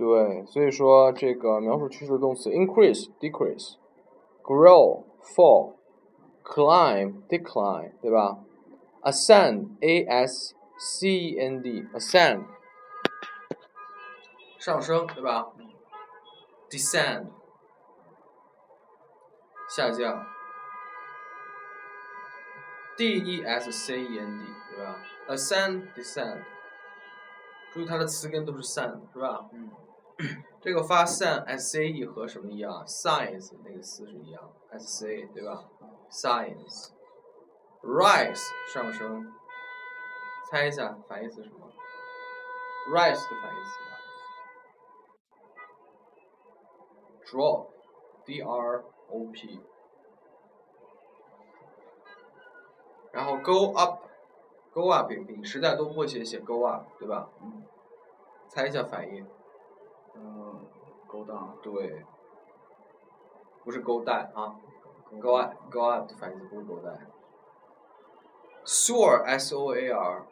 对，所以说这个描述趋势的动词 increase、decrease、grow、fall、climb、decline，对吧？ascend、a s c e n d、ascend 上升，对吧？descend 下降，d e s c e n d，对吧？ascend、descend，注意它的词根都是 send，是吧？嗯。这个发 san s a e 和什么一样？Sine 那个词是一样，s c 对吧？science rise 上升，猜一下反义词什么？rise 的反义词？drop d r o p，然后 go up go up 比时代多破写写 go up 对吧？猜一下反义。嗯，go down，对，不是 go down 啊，go up 的反义词不是 go down。soar，s o a r，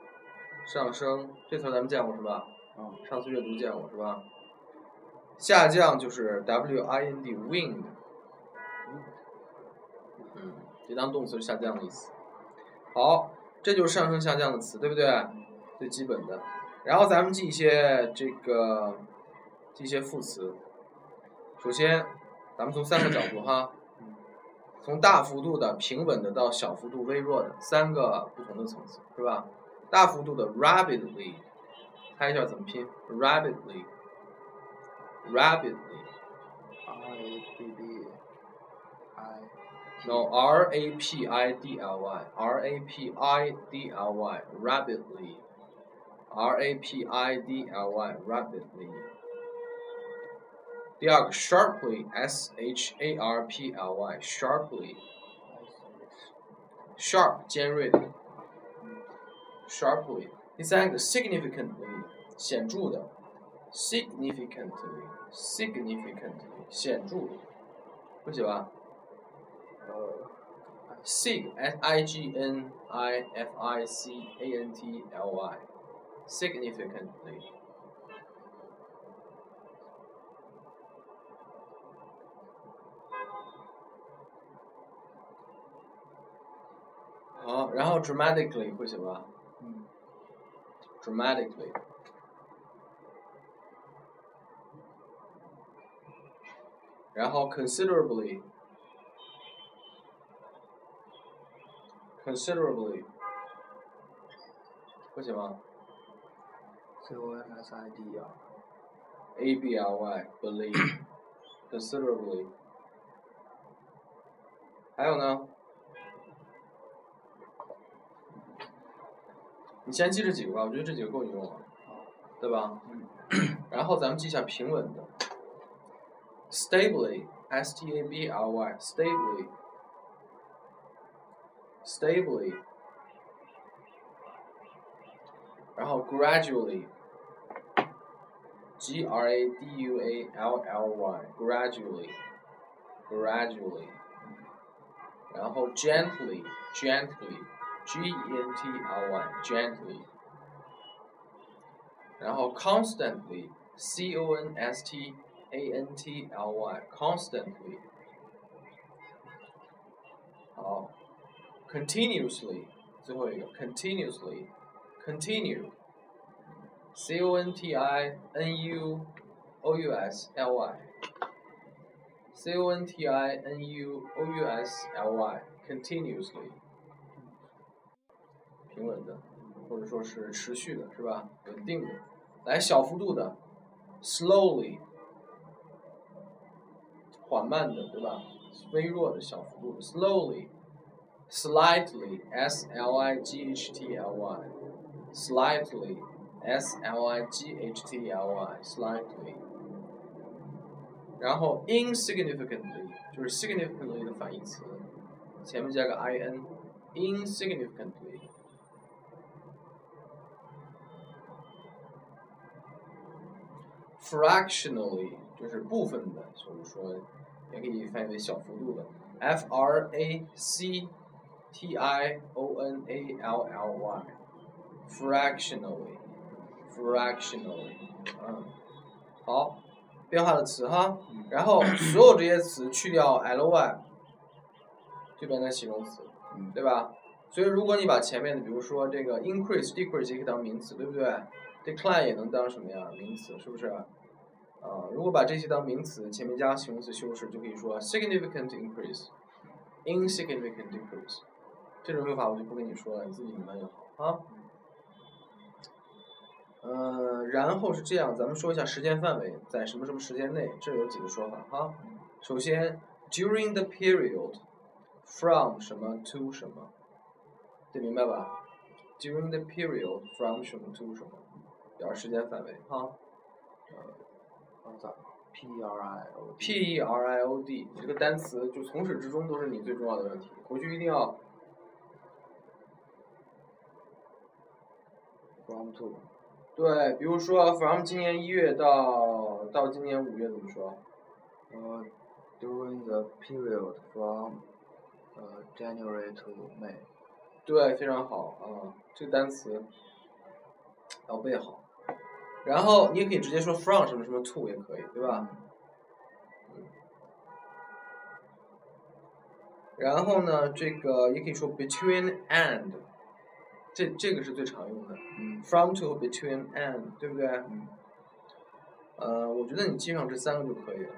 上升，这词咱们见过是吧？嗯，上次阅读见过是吧？下降就是 w i n d，wind，嗯，这当动词是下降的意思。好，这就是上升下降的词，对不对？最基本的。然后咱们记一些这个。记一些副词。首先，咱们从三个角度哈，从大幅度的、平稳的到小幅度、微弱的三个不同的层次，是吧？大幅度的 rapidly，猜一下怎么拼？rapidly，rapidly，r a p d i，no，r a p i d l y，r a p i d l y，rapidly，r a p i d l y，rapidly。第二个 sharply，s h a r p l y，sharply，sharp 尖锐的，sharply。第三个 significantly 显着的，significantly，significantly 显着，会写吧？呃，sig s i g n i f i c a n t l y，significantly。 好，然后 dramatically 会写吧？嗯，dramatically，然后 considerably，considerably 会写吗？c o n s i d e r a b l y，believe，considerably，还有呢？ 你先记这几个吧，我觉得这几个够你用了，对吧？然后咱们记一下平稳的，stably，s t a b l y，stably，stably，然后 gradually，g r a d u a l l y，gradually，gradually，然后 gently，gently。 G E N T L Y gently，然后 constantly C O N S T A N T L Y constantly，好，continuously 最后一个 continuously continue C O N T I N U O U S L Y C O N T I N U O U S L Y continuously。 平稳的，或者说是持续的，是吧？稳定的，来小幅度的，slowly，缓慢的，对吧？微弱的小幅度的，slowly，slightly，s l i g h t l y，slightly，s l i g h t l y，slightly，然后 insignificantly 就是 significantly 的反义词，前面加个 i n，insignificantly。Fractionally 就是部分的，所以说也可以翻译为小幅度的。F R A C T I O N A L L Y，fractionally，fractionally，嗯，好。变化的词哈，嗯然后所有这些词去掉 ly，就变成形容词，嗯对吧？所以如果你把前面的，比如说这个 increase、decrease 也可以当名词，对不对？decline 也能当什么呀？名词，是不是？啊、如果把这些当名词，前面加形容词修饰，就可以说 significant increase、insignificant decrease。这种用法我就不跟你说了，你自己明白就好啊。呃，然后是这样，咱们说一下时间范围，在什么什么时间内，这有几个说法哈。首先，during the period，from 什么 to 什么，得明白吧？during the period from 什么 to 什么，表示时间范围哈。刚才 P R I O P E R I O D 这个单词就从始至终都是你最重要的问题，回去一定要 from to 对，比如说 from 今年一月到到今年五月怎么说？呃 during the period from 呃 January to May 对，非常好啊，这个单词要背好。然后你也可以直接说 from 什么什么 to 也可以，对吧？然后呢，这个也可以说 between and，这这个是最常用的嗯，from to between and，对不对？嗯呃，我觉得你记上这三个就可以了，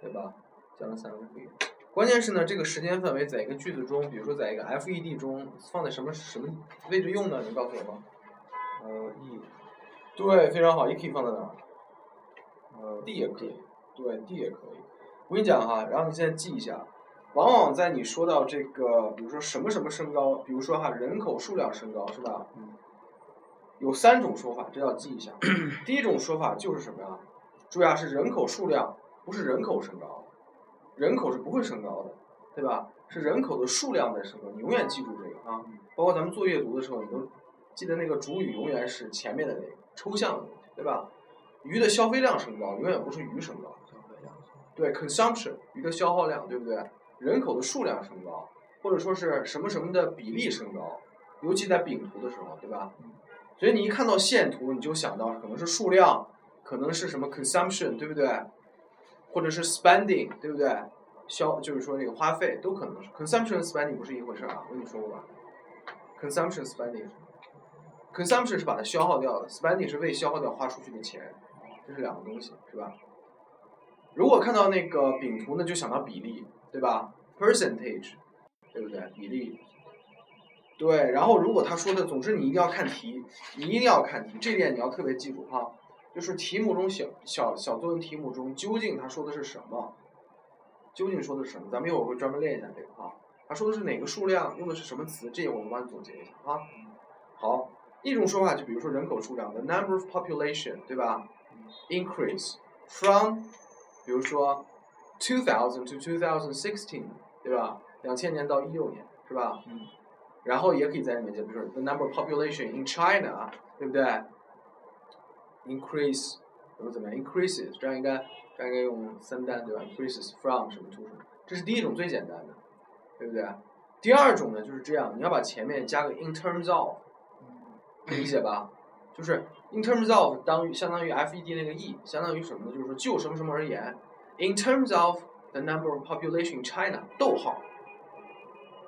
对吧？讲这三个就可以了。关键是呢，这个时间范围在一个句子中，比如说在一个 FED 中，放在什么什么位置用呢？你告诉我吗？呃 E 对，非常好，也可以放在哪儿呃？D 也可以，对，D 也可以。我跟你讲哈，然后你现在记一下，往往在你说到这个，比如说什么什么升高，比如说哈人口数量升高，是吧？嗯有三种说法，这要记一下。第一种说法就是什么呀？注意啊，是人口数量，不是人口升高，人口是不会升高的，对吧？是人口的数量在升高，你永远记住这个啊。包括咱们做阅读的时候，你都记得那个主语永远是前面的那个抽象的对吧？鱼的消费量升高，永远不是鱼升高，消费量对，consumption 鱼的消耗量，对不对？人口的数量升高，或者说是什么什么的比例升高，尤其在饼图的时候，对吧？所以你一看到线图，你就想到可能是数量，可能是什么 consumption，对不对？或者是 spending，对不对？消就是说那个花费都可能是 consumption 和 spending 不是一回事儿啊，我跟你说过吧？consumption spending consumption 是把它消耗掉的，spending 是为消耗掉花出去的钱，这是两个东西，是吧？如果看到那个饼图呢，就想到比例，对吧？percentage，对不对？比例。对，然后如果他说的，总之你一定要看题，你一定要看题，这点你要特别记住哈。就是题目中小小小作文题目中，究竟他说的是什么？究竟说的是什么？咱们一会儿会专门练一下这个哈。他说的是哪个数量，用的是什么词？这些我们帮你总结一下啊。好，一种说法就比如说人口数量，the number of population，对吧？increase from，比如说 two thousand to two thousand sixteen，对吧？两千年到一六年，是吧？嗯然后也可以在里面就比如说 the number of population in China，对不对？increase 怎么怎么样？increases 这样应该这样应该用三单对吧？increases from 什么 to 什么，这是第一种最简单的，对不对？第二种呢就是这样，你要把前面加个 in terms of，理解吧？就是 in terms of 当于相当于 FED 那个 e，相当于什么呢？就是说就什么什么而言，in terms of the number of population in China，逗号，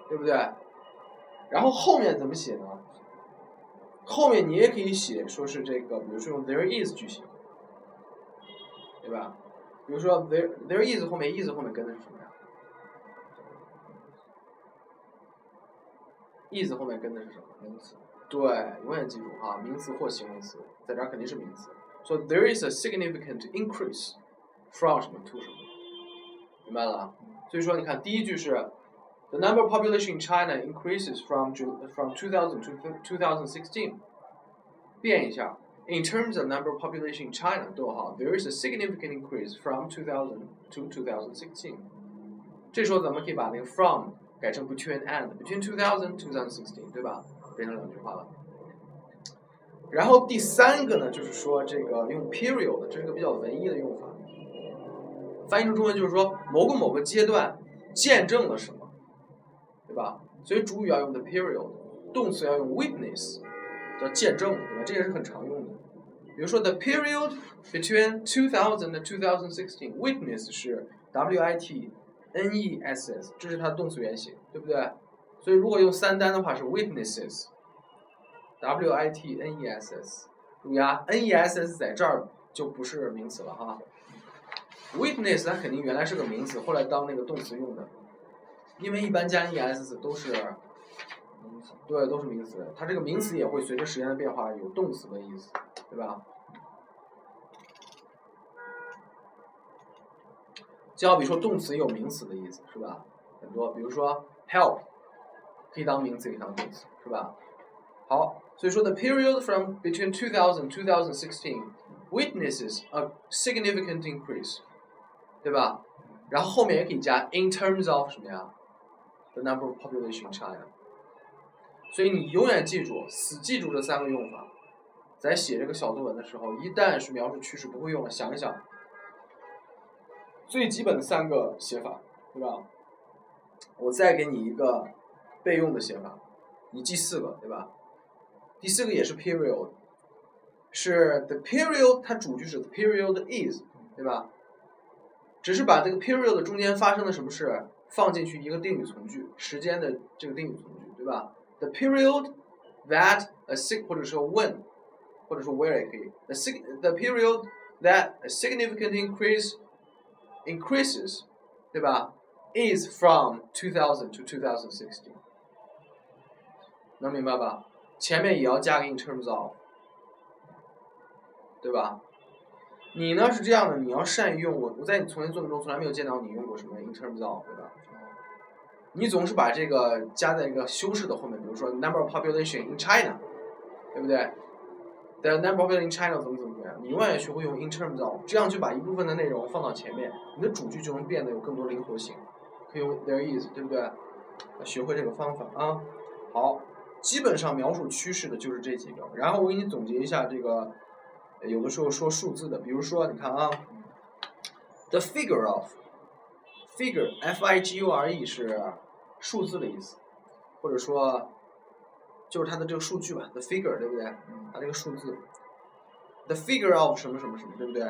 对不对？然后后面怎么写呢？后面你也可以写说是这个，比如说用 there is 句型，对吧？比如说 there there is 后面 is 后面跟的是什么呀？is 后面跟的是什么？名词对，永远记住哈，名词或形容词，在这儿肯定是名词。说、so、there is a significant increase from 什么 to 什么，明白了啊？所以说你看第一句是 the number of population in China increases from Ju- from 2000 to 2016，变一下。In terms of number of population in China，逗号，there is a significant increase from 2000 to 2016。这时候咱们可以把那个 from 改成 between and，between 2000 2016，对吧？ 变成两句话了。然后第三个呢，就是说这个用 period，这是个比较文艺的用法。翻译成中文就是说某个某个阶段见证了什么，对吧？所以主语要用 the period，动词要用 witness，叫见证，对吧？这也是很常用的。比如说 the period between 2000 and 2016 witness 是 W I T N E S S，这是它的动词原形，对不对？所以如果用三单的话是 witnesses，W I T N E S S，注意啊，N E S S 在这儿就不是名词了哈。witness 它肯定原来是个名词，后来当那个动词用的，因为一般加 n e s s 都是。名词。对，都是名词。它这个名词也会随着时间的变化有动词的意思，对吧？就好比说动词有名词的意思，是吧？很多，比如说 help，可以当名词，也可以当动词，是吧？好，所以说 the period from between 2000 2016 witnesses a significant increase，对吧？然后后面也可以加 in terms of 什么呀？the number of population in China。所以你永远记住，死记住这三个用法，在写这个小作文的时候，一旦是描述趋势不会用了，想一想，最基本的三个写法，对吧？我再给你一个备用的写法，你记四个，对吧？第四个也是 period，是 the period，它主句是 the period is，对吧？只是把这个 period 中间发生的什么事放进去一个定语从句，时间的这个定语从句，对吧？the period that a sig 或者说 when，或者说 where 也可以。the sig the period that a significant increase increases，对吧？is from 2000 to 2016。能明白吧？前面也要加个 in terms of，对吧？你呢是这样的，你要善于用我，我在你从前作文中从来没有见到你用过什么 in terms of，对吧？你总是把这个加在一个修饰的后面，比如说 number of population in China，对不对？The number of population in China 怎么怎么样？你永远学会用 in terms of，这样就把一部分的内容放到前面，你的主句就能变得有更多灵活性。可以用 there is，对不对？学会这个方法啊。好，基本上描述趋势的就是这几个。然后我给你总结一下这个，有的时候说数字的，比如说你看啊，the figure of。figure f i g u r e 是数字的意思，或者说就是它的这个数据吧，the figure 对不对？它这个数字，the figure of 什么什么什么，对不对？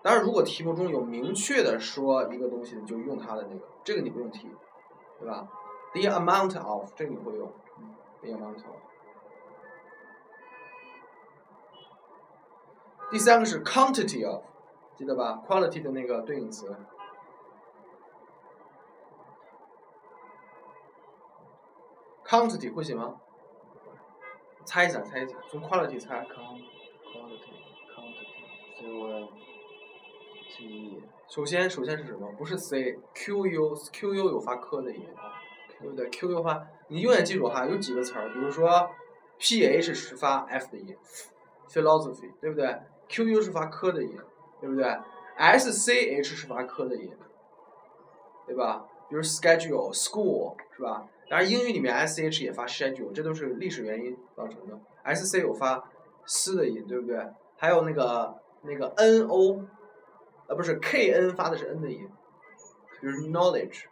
当然，如果题目中有明确的说一个东西，就用它的那个，这个你不用提，对吧？the amount of 这个你会用，the amount of。第三个是 quantity of，记得吧？quality 的那个对应词。quantity 会写吗？猜一下，猜一下，从 quality 猜。quantity，quantity，c o n t e。首先，首先是什么？不是 c，q u，q u 有发科的音，对不对？q u 发，你永远记住哈，有几个词儿，比如说 p h 是发 f 的音，philosophy，对不对？q u 是发科的音，对不对？s c h 是发科的音，对吧？比如 schedule，school，是吧？当然，英语里面 s h 也发 schedule，这都是历史原因造成的。s c 有发 s 的音，对不对？还有那个那个 n o，呃，不是 k n 发的是 n 的音，比如 knowledge，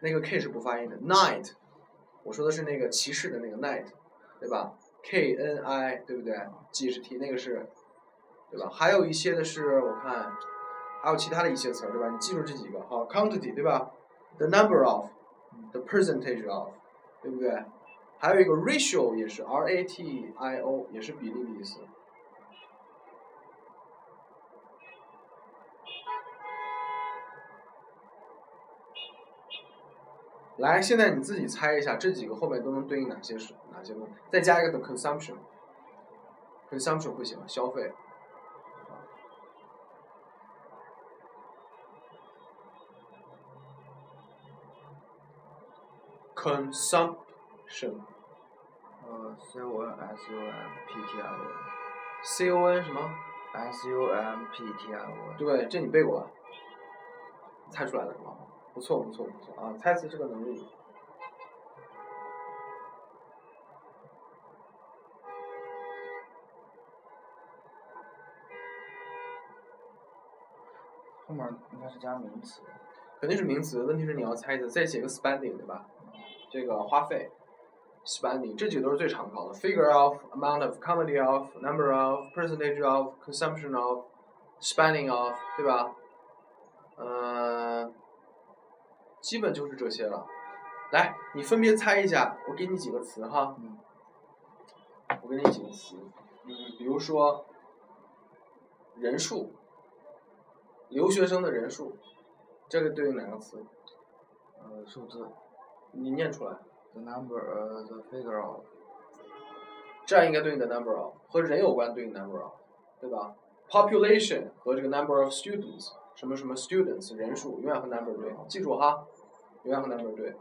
那个 k 是不发音的。night，我说的是那个骑士的那个 knight，对吧？k n i，对不对？g 是 t，那个是，对吧？还有一些的是我看，还有其他的一些词，对吧？你记住这几个，好，quantity，对吧？the number of。the percentage of，对不对？还有一个 ratio 也是 R A T I O，也是比例的意思。来，现在你自己猜一下，这几个后面都能对应哪些是哪些东西？再加一个 the consumption，consumption 会写吗？消费。consumption，呃，c o n s u m p t i o n，c o n 什么？s u m p t i o n，。对，这你背过吧？猜出来了是吧？不错不错不错啊，猜词这个能力。后面应该是加名词。肯定是名词，问题是你要猜的，再写个 spending 对吧？这个花费，spending 这几个都是最常考的，figure of, amount of, quantity of, number of, percentage of, consumption of, spending of，对吧？嗯、基本就是这些了。来，你分别猜一下，我给你几个词哈。嗯我给你几个词，嗯，比如说人数，留学生的人数，这个对应哪个词？呃，数字你念出来。，the number，呃，the figure of，这样应该对应的 number of 和人有关对应 number of，对吧？population 和这个 number of students，什么什么 students 人数永远和 number 对，记住哈，永远和 number 对。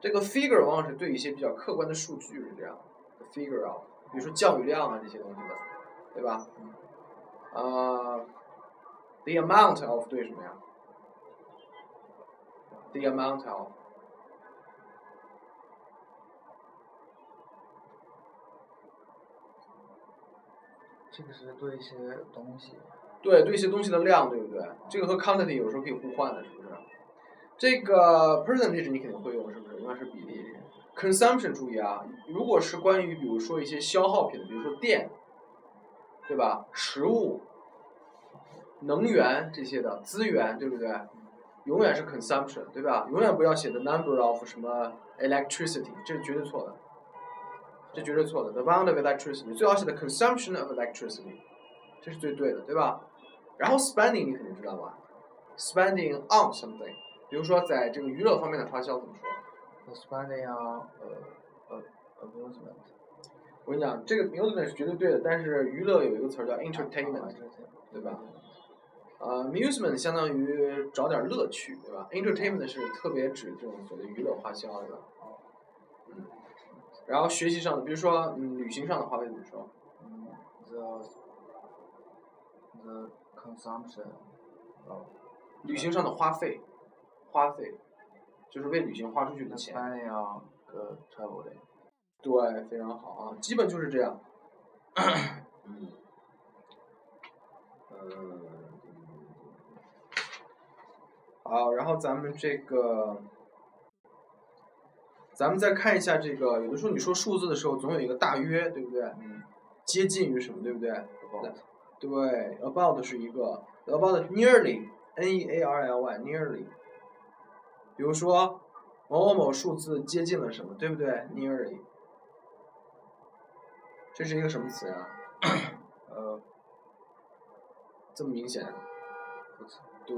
这个 figure 往往是对一些比较客观的数据是这样的，figure of，比如说降雨量啊这些东西的，对吧？呃、t h e amount of 对什么呀？the amount of 这个是对一些东西，对，对一些东西的量，对不对？这个和 quantity 有时候可以互换的，是不是？这个 percentage 你肯定会用，是不是？永远是比例。consumption 注意啊，如果是关于比如说一些消耗品，比如说电，对吧？食物、能源这些的资源，对不对？永远是 consumption，对吧？永远不要写的 number of 什么 electricity，这是绝对错的，这绝对错的。The amount of electricity 最好写的 consumption of electricity，这是最对的，对吧？然后 spending 你肯定知道吧？spending on something，比如说在这个娱乐方面的花销怎么说？the spending on，呃，呃，amusement，我跟你讲，这个 amusement 是绝对对的，但是娱乐有一个词儿叫 entertainment，啊对吧？呃，amusement 相当于找点乐趣，对吧？entertainment 是特别指这种所谓的娱乐花销，对吧？嗯。然后学习上的，比如说嗯，旅行上的花费怎么说？嗯，the the consumption of 旅行上的花费，花费，就是为旅行花出去的钱。spending on the traveling，对，非常好啊，基本就是这样。嗯，嗯，好，然后咱们这个，咱们再看一下这个，有的时候你说数字的时候，总有一个大约，对不对？嗯接近于什么，对不对？，about，对，about 是一个，about nearly，n e a r l y，nearly。比如说某某某数字接近了什么，对不对？nearly。这是一个什么词呀？呃，这么明显？对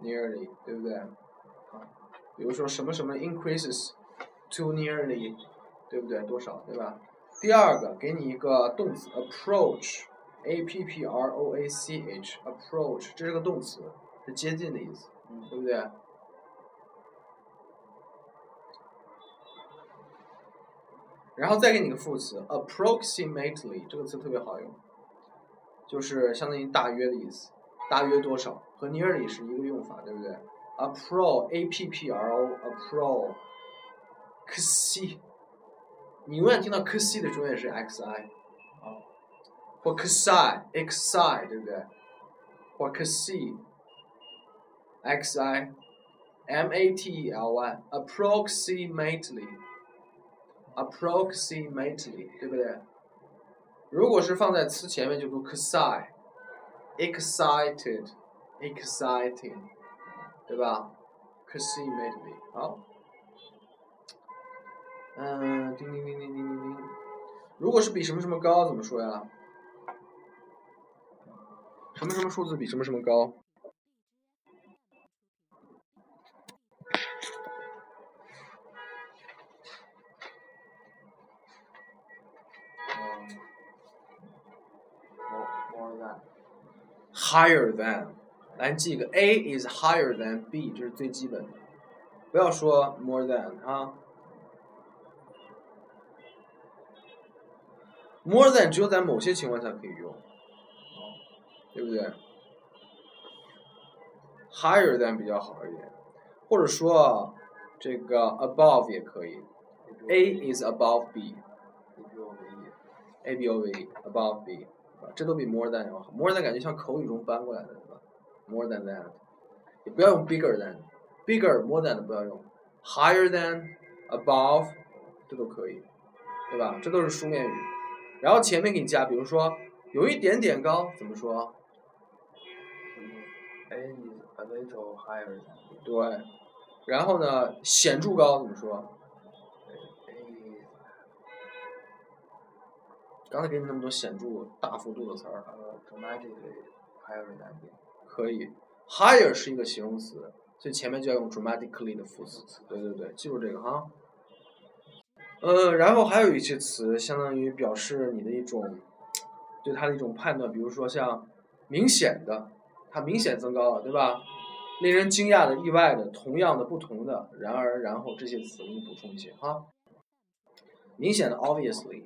，nearly，对不对？啊，比如说什么什么 increases to nearly，对不对？多少，对吧？第二个，给你一个动词 approach，a p p r o a c h，approach，这是个动词，是接近的意思，对不对？然后再给你个副词 approximately，这个词特别好用，就是相当于大约的意思。大约多少和 nearly 是一个用法，对不对？appro a p p r o appro x 你永远听到 x 的中间是 x i 啊，或 x i x i 对不对？或 x x i m a t e l y approximately approximately 对不对？如果是放在词前面就读 x i excited, exciting，对吧？Approximately，好。嗯，叮叮叮叮叮叮叮。如果是比什么什么高，怎么说呀？什么什么数字比什么什么高？Higher than，来记一个 A is higher than B，这是最基本的，不要说 more than 啊。more than 只有在某些情况下可以用，对不对？higher than 比较好一点，或者说这个 above 也可以，A is above B。A B O V E，A B O V E B 这都比 more than 要好。more than 感觉像口语中搬过来的，对吧？more than that，也不要用 bigger than，bigger more than 不要用，higher than above，这都可以。对吧？这都是书面语。然后前面给你加，比如说有一点点高，怎么说？A is a little higher than 对。然后呢，显著高怎么说？刚才给你那么多显著、大幅度的词儿，dramatically higher than 可以。higher 是一个形容词，所以前面就要用 dramatically 的副词。对对对，记住这个哈。呃，然后还有一些词，相当于表示你的一种对它的一种判断，比如说像明显的，它明显增高了，对吧？令人惊讶的、意外的、同样的、不同的，然而、然后这些词，给你补充一些哈。明显的 obviously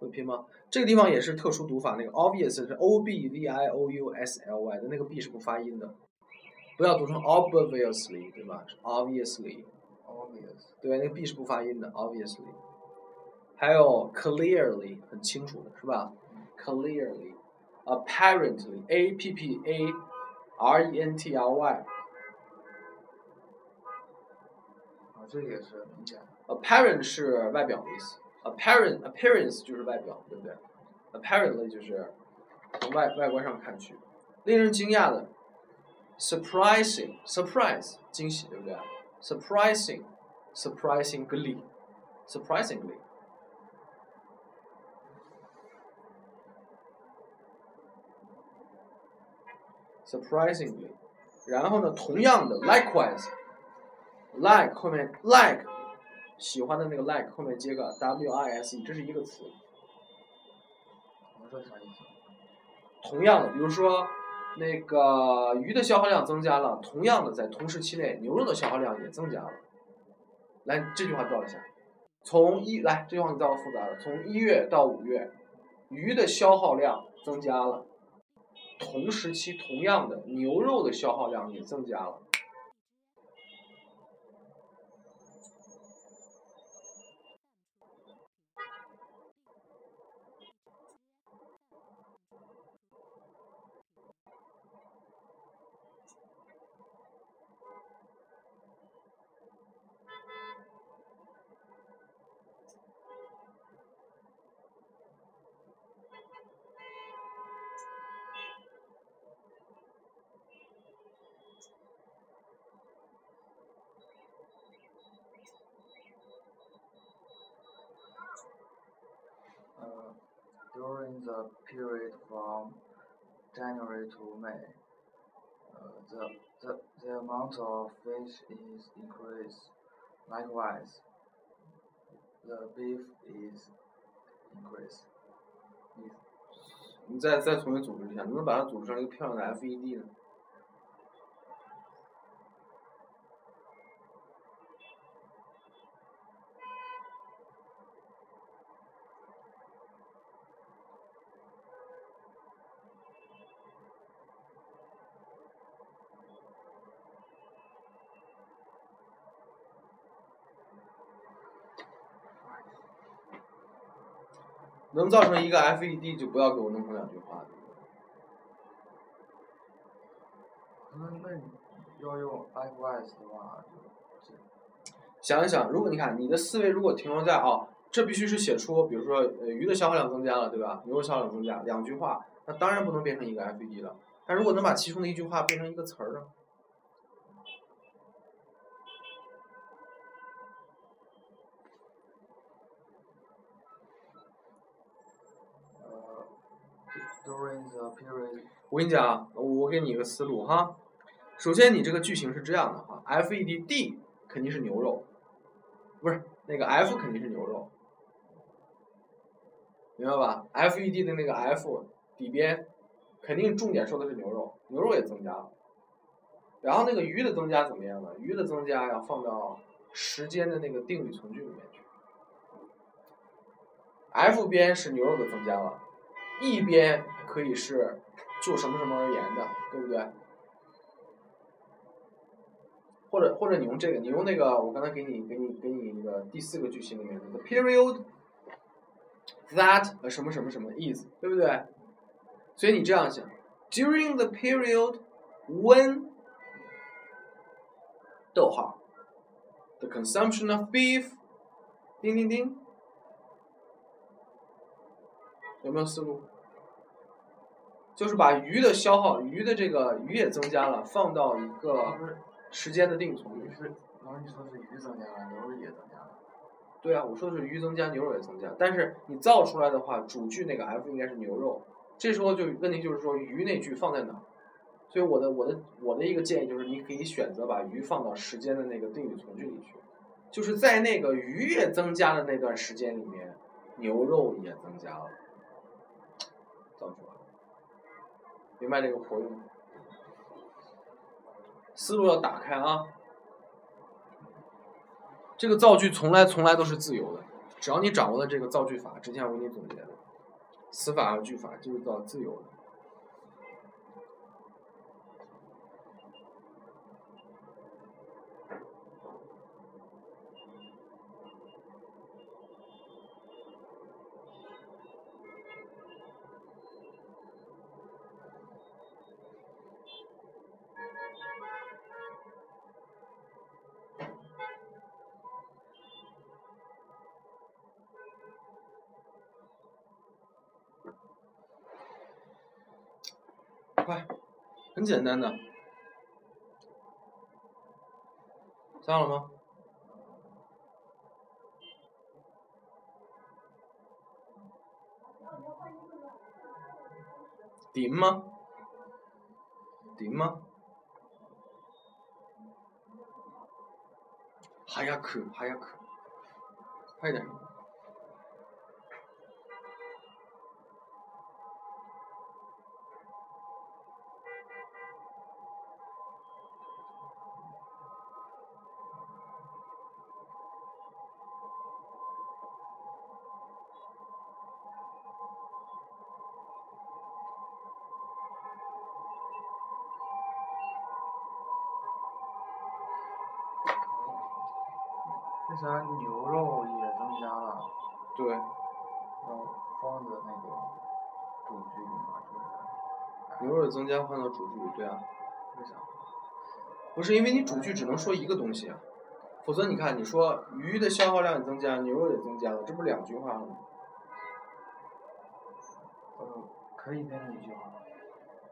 会拼吗？这个地方也是特殊读法，那个 obvious 是 o b v i o u s l y 的那个 b 是不发音的，不要读成 obviously 对吧？是 obviously。Obvious. 对，那个 b 是不发音的，obviously。还有 clearly 很清楚的是吧？clearly，apparently，a p p a r e n t l y，apparent 啊，这个也是明显的。是外表的意思 ，apparent appearance 就是外表，对不对？apparently 就是从外外观上看去，令人惊讶的，surprising surprise 惊喜，对不对？surprising surprisingly surprisingly。surprisingly，然后呢，同样的，likewise，like 后面 like 喜欢的那个 like 后面接个 w i s e，这是一个词。我这啥意思？同样的，比如说那个鱼的消耗量增加了，同样的在同时期内，牛肉的消耗量也增加了。来，这句话造一下，从一来这句话你造个复杂的，从一月到五月，鱼的消耗量增加了，同时期同样的牛肉的消耗量也增加了。January to May, uh, the, the, the amount of fish is increased. Likewise, the beef is increased. 你再再重新组织一下，能不能把它组织成一个漂亮的 FED 呢？ 能造成一个 FED 就不要给我弄成两句话。那那你要用 likewise 的话，就想一想，如果你看你的思维如果停留在哦，这必须是写出，比如说呃鱼的消耗量增加了，对吧？牛肉消耗量增加，两句话，那当然不能变成一个 FED 了。但如果能把其中的一句话变成一个词儿呢？我跟你讲，我给你一个思路哈。首先，你这个句型是这样的哈，FED D 肯定是牛肉，不是那个 F 肯定是牛肉，明白吧？FED 的那个 F 底边肯定重点说的是牛肉，牛肉也增加了。然后那个鱼的增加怎么样呢？鱼的增加要放到时间的那个定语从句里面去。F 边是牛肉的增加了，E 边可以是就什么什么而言的，对不对？或者或者你用这个，你用那个我刚才给你给你给你那个第四个句型里面的 the period that 什么什么什么 is，对不对？所以你这样想，during the period when 逗号 the consumption of beef，叮叮叮有没有思路？就是把鱼的消耗，鱼的这个鱼也增加了，放到一个时间的定存里鱼。是，然后你说是鱼增加了，牛肉也增加了。对啊，我说的是鱼增加，牛肉也增加，但是你造出来的话，主句那个 f 应该是牛肉，这时候就问题就是说鱼那句放在哪儿？所以我的我的我的一个建议就是，你可以选择把鱼放到时间的那个定语从句里去，就是在那个鱼也增加的那段时间里面，牛肉也增加了，造出来，明白这个活用？思路要打开啊！这个造句从来从来都是自由的，只要你掌握了这个造句法，之前我给你总结的，词法和句法就是造自由的。很简单的，想好了吗？顶吗？顶吗？还要去，还要去，快点！为啥牛肉也增加了？对，要放在那个主句里嘛？就是牛肉增加放到主句里，对啊。为啥？不是因为你主句只能说一个东西啊，否则你看你说鱼的消耗量也增加，牛肉也增加了，这不两句话了吗？呃，可以变成一句话。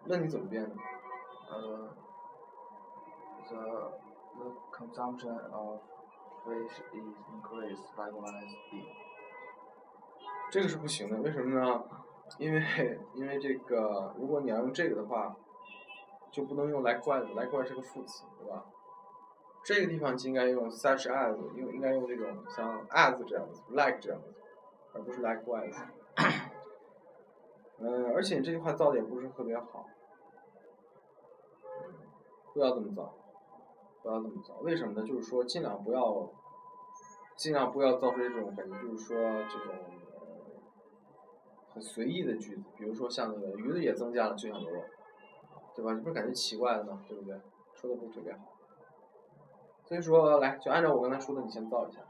那你怎么变呢？呃，the the consumption of Which is increased likewise the 这个是不行的，为什么呢？因为因为这个，如果你要用这个的话，就不能用 likewise，likewise 是个副词，对吧？这个地方就应该用 such as，应应该用这种像 as 这样子，like 这样子，而不是 likewise。嗯，而且你这句话造的也不是特别好，不要这么造，不要这么造。为什么呢？就是说尽量不要，尽量不要造出这种感觉，就是说这种很随意的句子，比如说像那个鱼的也增加了，就像牛肉，对吧？你不是感觉奇怪了吗？对不对？说的不是特别好。所以说，来，就按照我刚才说的，你先造一下。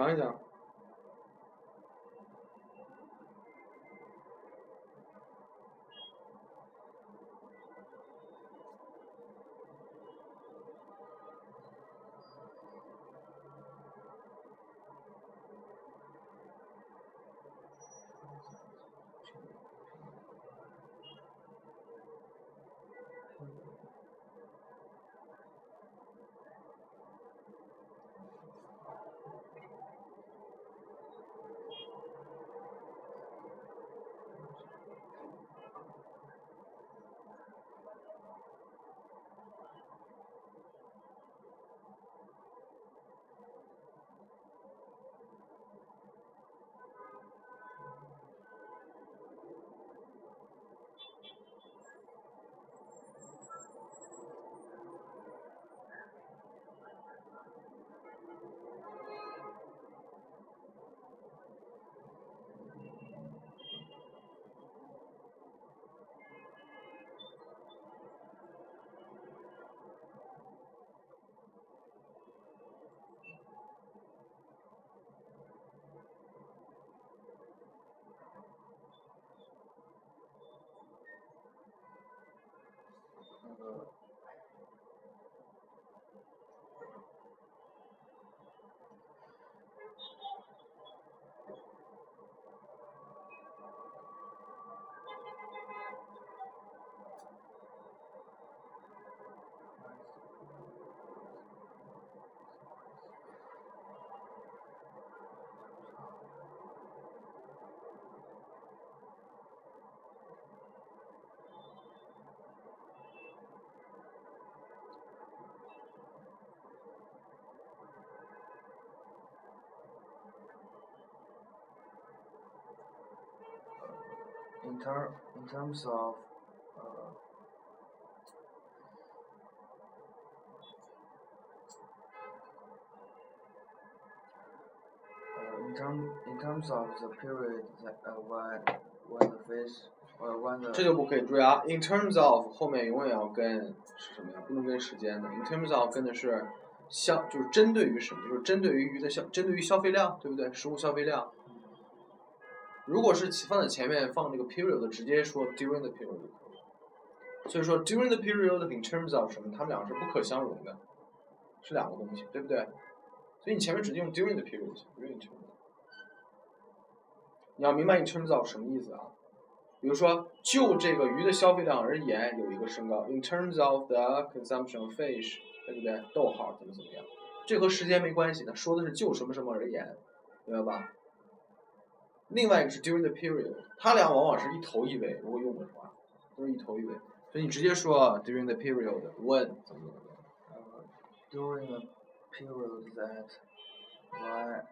讲一讲。那 in ter in terms of uh, uh, in term in terms of the period that uh, when when the fish or when the 这就不可以注意啊。In terms of 后面永远要跟是什么呀？不能跟时间的。In terms of 跟的是消，就是针对于什么？就是针对于鱼的消，针对于消费量，对不对？食物消费量。 如果是放在前面放这个 period，直接说 during the period 就可以。所以说 during the period in terms of 什么？它们两个是不可相容的，是两个东西，对不对？所以你前面直接用 during the period，不用 in terms。你要明白 in terms of 什么意思啊？比如说，就这个鱼的消费量而言，有一个升高。In terms of the consumption of fish，对不对？逗号怎么怎么样？这和时间没关系的，说的是就什么什么而言，明白吧？另外一个是 during the period，它俩往往是一头一尾，如果用的话，都是一头一尾。所以你直接说 during the period when 怎么怎么样。uh, during the period that when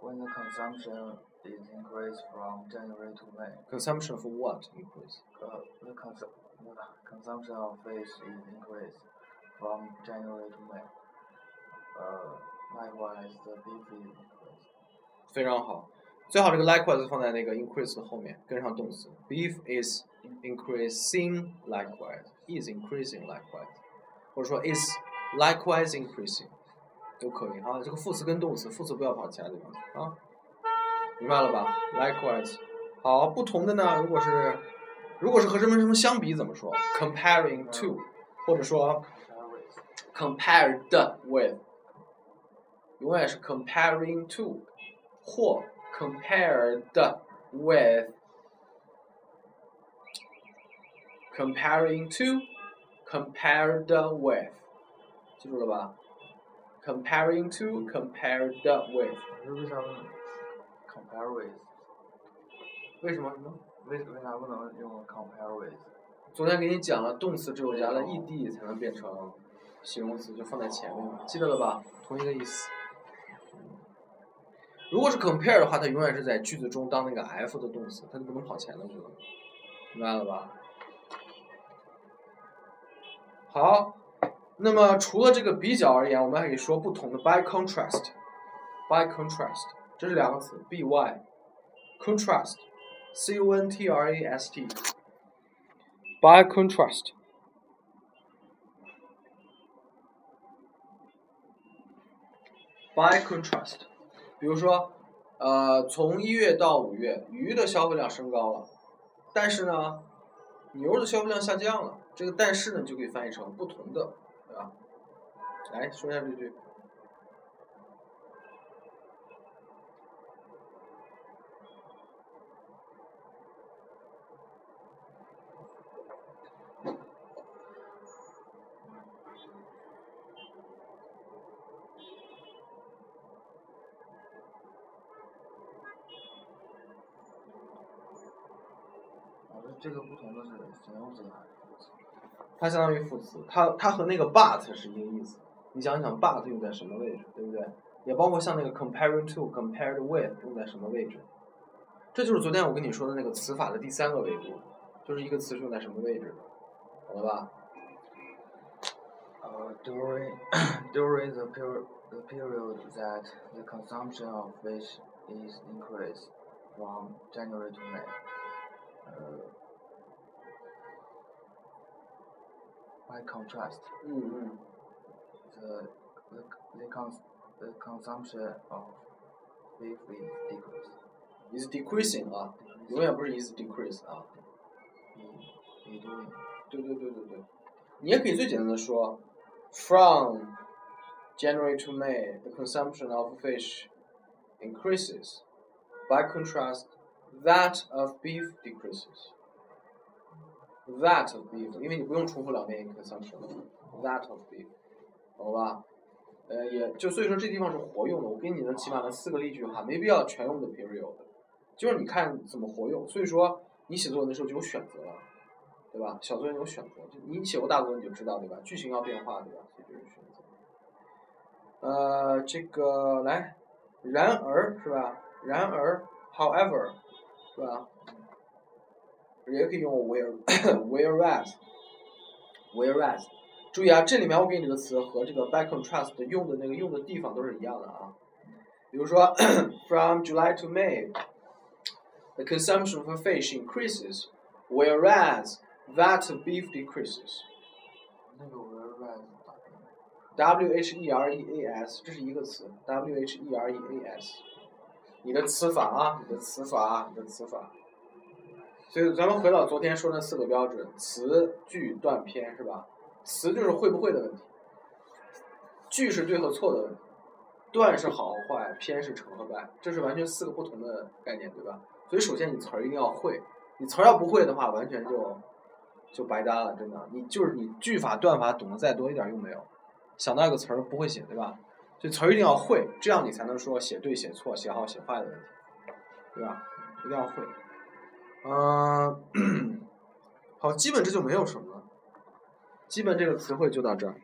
when the consumption is increased from January to May, Consumption for what the, consu- the consumption of fish is increased from January to May. Uh, likewise, the beef is increased. 非常好，最好这个 likewise 放在那个 increase 的后面，跟上动词。Beef is increasing likewise, is increasing likewise，或者说 is likewise increasing，都可以啊。这个副词跟动词，副词不要跑其他地方去啊，明白了吧？Likewise，好，不同的呢，如果是如果是和什么什么相比，怎么说？Comparing to，或者说 compared with，永远是 comparing to 或 compared with comparing to compared with，记住了吧？comparing to compared with，可是为啥不能 compare with？为什么什么？为为啥不能用 compare with？昨天给你讲了，动词只有加了 ed 才能变成形容词，就放在前面嘛，记得了吧？同一个意思。 如果是 compare 的话，它永远是在句子中当那个 f 的动词，它就不能跑前头去了，明白了吧？好，那么除了这个比较而言，我们还可以说不同的 by contrast。by contrast，这是两个词，by contrast，c o n t r a s t。by contrast。by contrast，比如说，呃，从一月到五月，鱼的消费量升高了，但是呢，牛的消费量下降了。这个但是呢，就可以翻译成不同的，对吧？来说一下这句。这这个不同的是形容词？它相当于副词，它它和那个 but 是一个意思。你想想 but 用在什么位置，对不对？也包括像那个 comparing to、compared with 用在什么位置。这就是昨天我跟你说的那个词法的第三个维度，就是一个词是用在什么位置，懂了吧？Uh, during during the period the period that the consumption of fish is increased from January to May. Uh, by contrast, 嗯嗯。 the the the, cons the consumption of beef is decreased. is decreasing 啊，永远不是 is decrease 啊。 Be, be doing 对对对对对， 你也可以最简单的说，from January to May the consumption of fish increases. By contrast, that of beef decreases. That of beef，因为你不用重复两遍 consumption。That of beef，懂吧？呃，也就所以说这地方是活用的。我给你的起码的四个例句哈，没必要全用的 period，就是你看怎么活用。所以说你写作文的时候就有选择了，对吧？小作文有选择，就你写过大作文你就知道，对吧？句型要变化，对吧？所以就是选择。呃，这个来，然而是吧？然而，however，是吧？也可以用 where，whereas，whereas。注意啊，这里面我给你这个词和这个 by contrast 用的那个用的地方都是一样的啊。比如说，from July to May，the consumption of fish increases，whereas that of beef decreases。那个 whereas W H E R E A S，这是一个词，W H E R E A S。你的词法啊，你的词法，你的词法。 所以咱们回到昨天说那四个标准：词、句、段、篇，是吧？词就是会不会的问题，句是对和错的问题，段是好和坏，篇是成和败，这是完全四个不同的概念，对吧？所以首先你词儿一定要会，你词儿要不会的话，完全就就白搭了，真的。你就是你句法段法懂得再多一点用没有，想到一个词儿不会写，对吧？就词儿一定要会，这样你才能说写对写错写好写坏的问题，对吧？一定要会。嗯，好，基本这就没有什么了。基本这个词汇就到这儿。